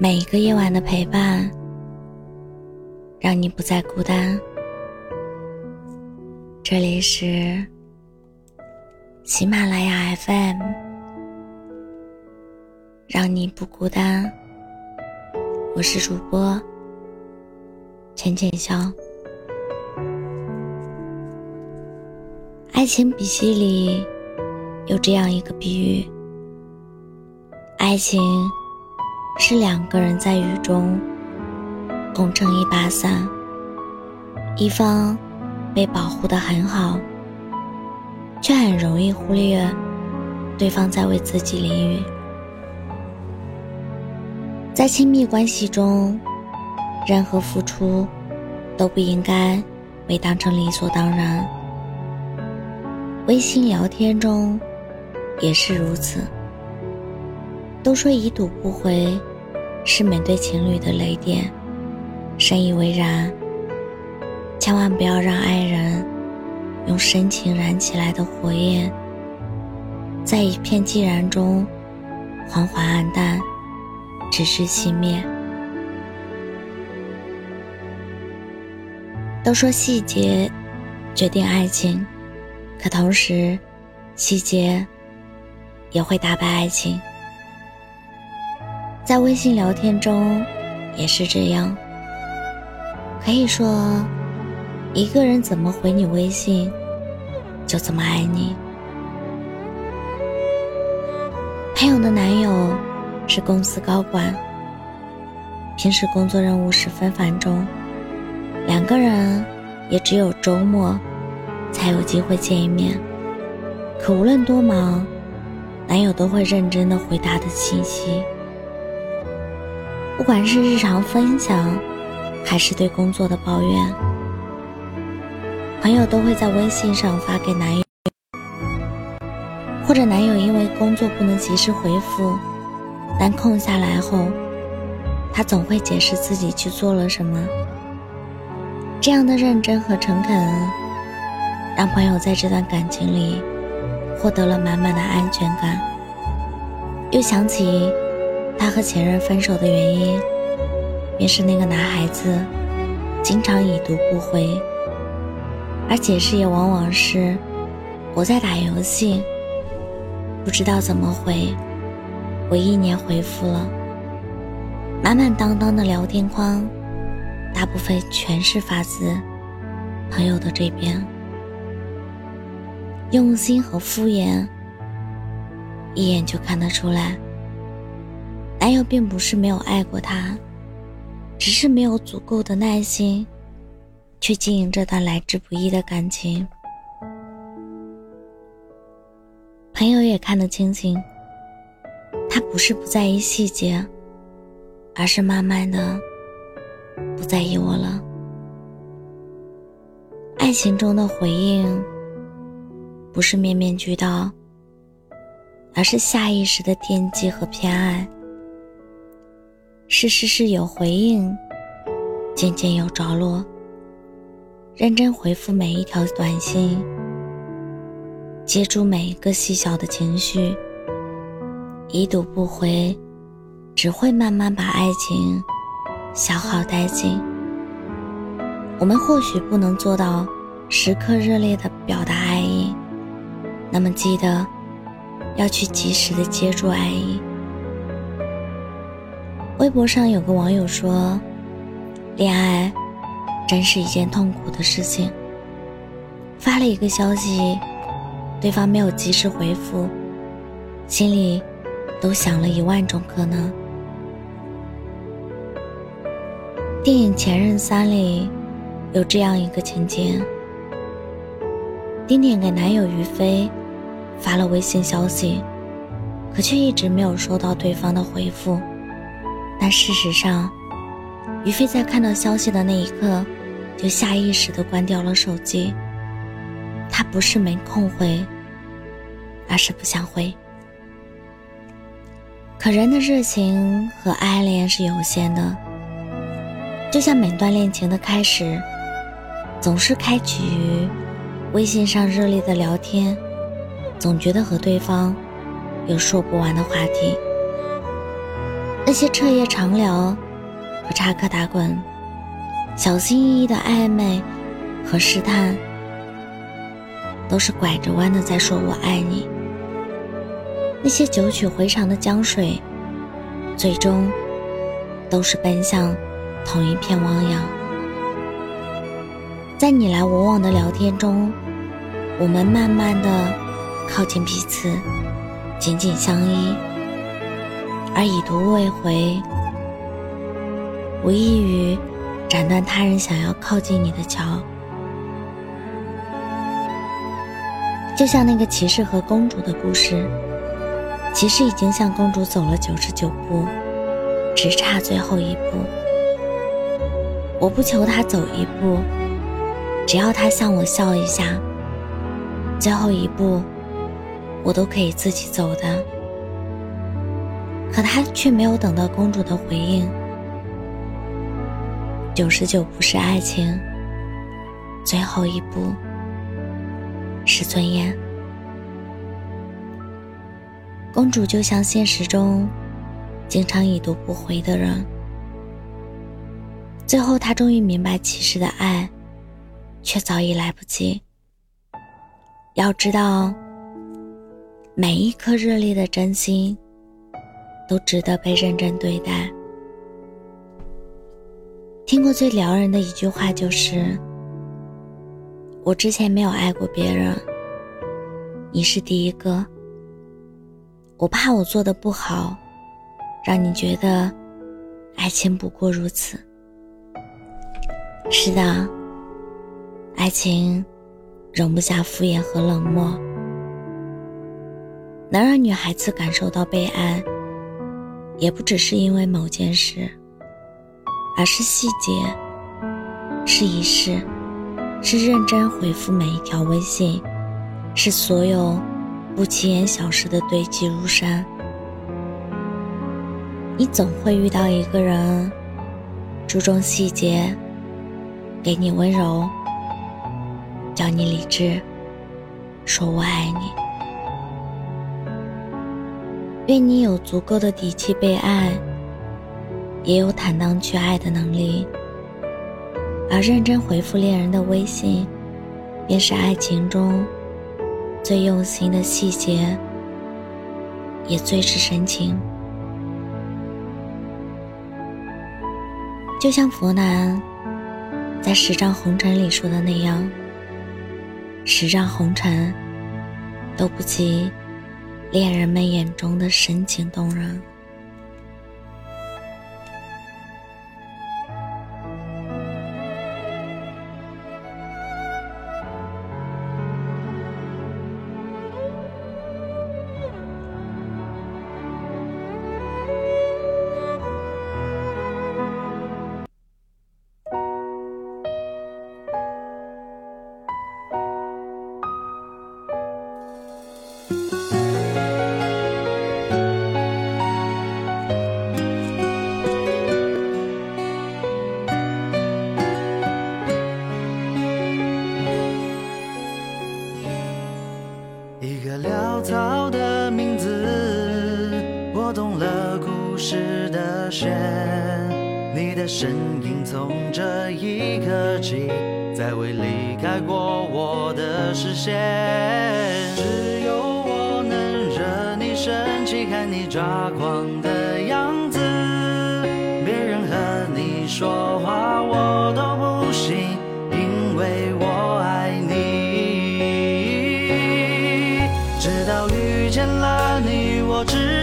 每一个夜晚的陪伴，让你不再孤单。这里是喜马拉雅 FM，让你不孤单。我是主播浅浅笑。爱情笔记里有这样一个比喻：爱情。是两个人在雨中共撑一把伞，一方被保护的很好，却很容易忽略对方在为自己淋雨。在亲密关系中，任何付出都不应该被当成理所当然。微信聊天中也是如此。都说已读不回，是每对情侣的雷点，深以为然。千万不要让爱人用深情燃起来的火焰，在一片寂然中缓缓暗淡，直至熄灭。都说细节决定爱情，可同时，细节也会打败爱情。在微信聊天中，也是这样。可以说，一个人怎么回你微信，就怎么爱你。朋友的男友是公司高管，平时工作任务十分繁重，两个人也只有周末才有机会见一面。可无论多忙，男友都会认真的回答的信息。不管是日常分享，还是对工作的抱怨，朋友都会在微信上发给男友，或者男友因为工作不能及时回复，但空下来后，他总会解释自己去做了什么。这样的认真和诚恳，让朋友在这段感情里获得了满满的安全感，又想起。他和前任分手的原因，便是那个男孩子经常已读不回，而解释也往往是我在打游戏，不知道怎么回，我一年回复了。满满当当的聊天框，大部分全是发自朋友的这边，用心和敷衍，一眼就看得出来。男友并不是没有爱过她，只是没有足够的耐心，去经营这段来之不易的感情。朋友也看得清清，他不是不在意细节，而是慢慢的不在意我了。爱情中的回应，不是面面俱到，而是下意识的惦记和偏爱。是事事有回应，渐渐有着落。认真回复每一条短信，接住每一个细小的情绪。已读不回，只会慢慢把爱情消耗殆尽。我们或许不能做到时刻热烈的表达爱意，那么记得要去及时的接住爱意。微博上有个网友说：“恋爱真是一件痛苦的事情。发了一个消息，对方没有及时回复，心里都想了一万种可能。”电影《前任三》里有这样一个情节：丁点给男友于飞发了微信消息，可却一直没有收到对方的回复。但事实上，于飞在看到消息的那一刻，就下意识地关掉了手机。他不是没空回，而是不想回。可人的热情和爱恋是有限的，就像每段恋情的开始，总是开启于微信上热烈的聊天，总觉得和对方有说不完的话题。那些彻夜长聊和插科打诨，小心翼翼的暧昧和试探，都是拐着弯的在说我爱你。那些九曲回肠的江水，最终都是奔向同一片汪洋。在你来我往的聊天中，我们慢慢的靠近彼此，紧紧相依。而已读未回，无异于斩断他人想要靠近你的桥。就像那个骑士和公主的故事，骑士已经向公主走了九十九步，只差最后一步。我不求他走一步，只要他向我笑一下，最后一步，我都可以自己走的。可他却没有等到公主的回应。九十九步是爱情，最后一步是尊严。公主就像现实中经常已读不回的人，最后她终于明白骑士的爱，却早已来不及。要知道，每一颗热烈的真心。都值得被认真对待。听过最撩人的一句话就是：“我之前没有爱过别人，你是第一个。我怕我做的不好，让你觉得爱情不过如此。”是的，爱情容不下敷衍和冷漠，能让女孩子感受到被爱。也不只是因为某件事，而是细节，是仪式，是认真回复每一条微信，是所有不起眼小事的堆积如山。你总会遇到一个人，注重细节，给你温柔，教你理智，说我爱你。愿你有足够的底气被爱，也有坦荡去爱的能力。而认真回复恋人的微信，便是爱情中最用心的细节，也最是深情。就像佛南在《十丈红尘》里说的那样：“十丈红尘都不及。”恋人们眼中的深情动人。一刻起，再未离开过我的视线。只有我能惹你生气，看你抓狂的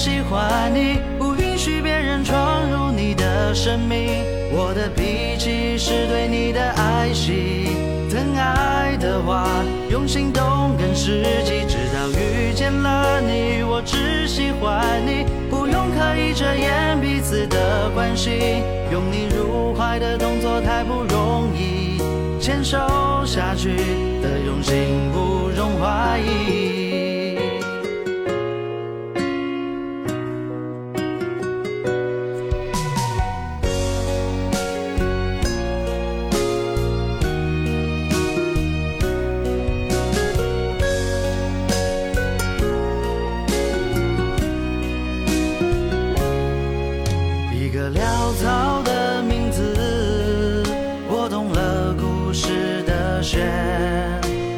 喜欢你。不允许别人闯入你的生命，我的脾气是对你的爱惜，疼爱的话用行动更实际。直到遇见了你，我只喜欢你，不用刻意遮掩彼此的关系。拥你入怀的动作太不容易，牵手下去的用心湿的雪，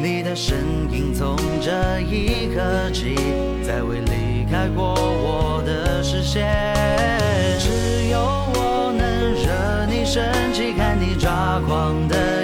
你的身影从这一刻起，再未离开过我的视线。只有我能惹你生气，看你抓狂的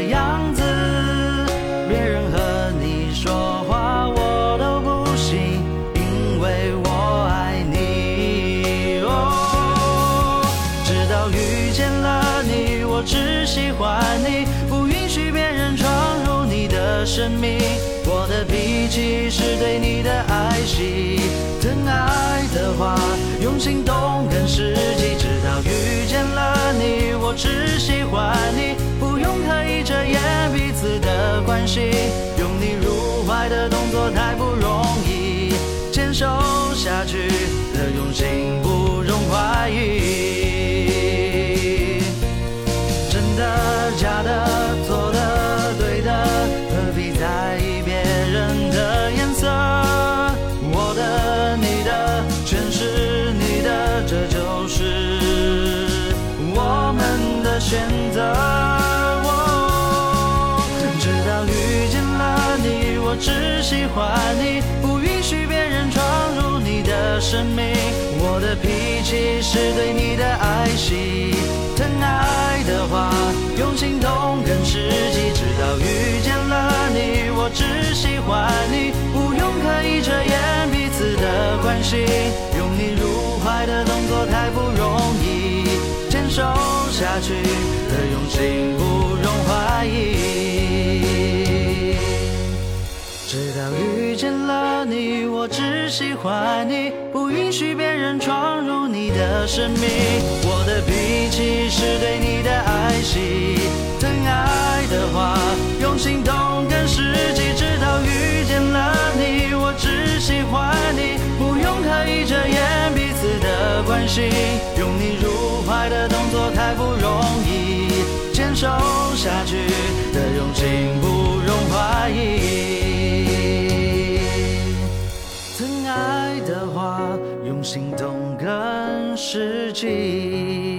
欢你，不允许别人闯入你的生命。我的脾气是对你的爱惜，疼爱的话用行动更实际。喜欢你，不允许别人闯入你的生命。我的脾气是对你的爱惜，疼爱的话用行动更实际。直到遇见了你，我只喜欢你，不用刻意遮掩彼此的关心。拥你入怀的动作太不容易，坚守下去的用心不容怀疑。爱的话，用行动更实际。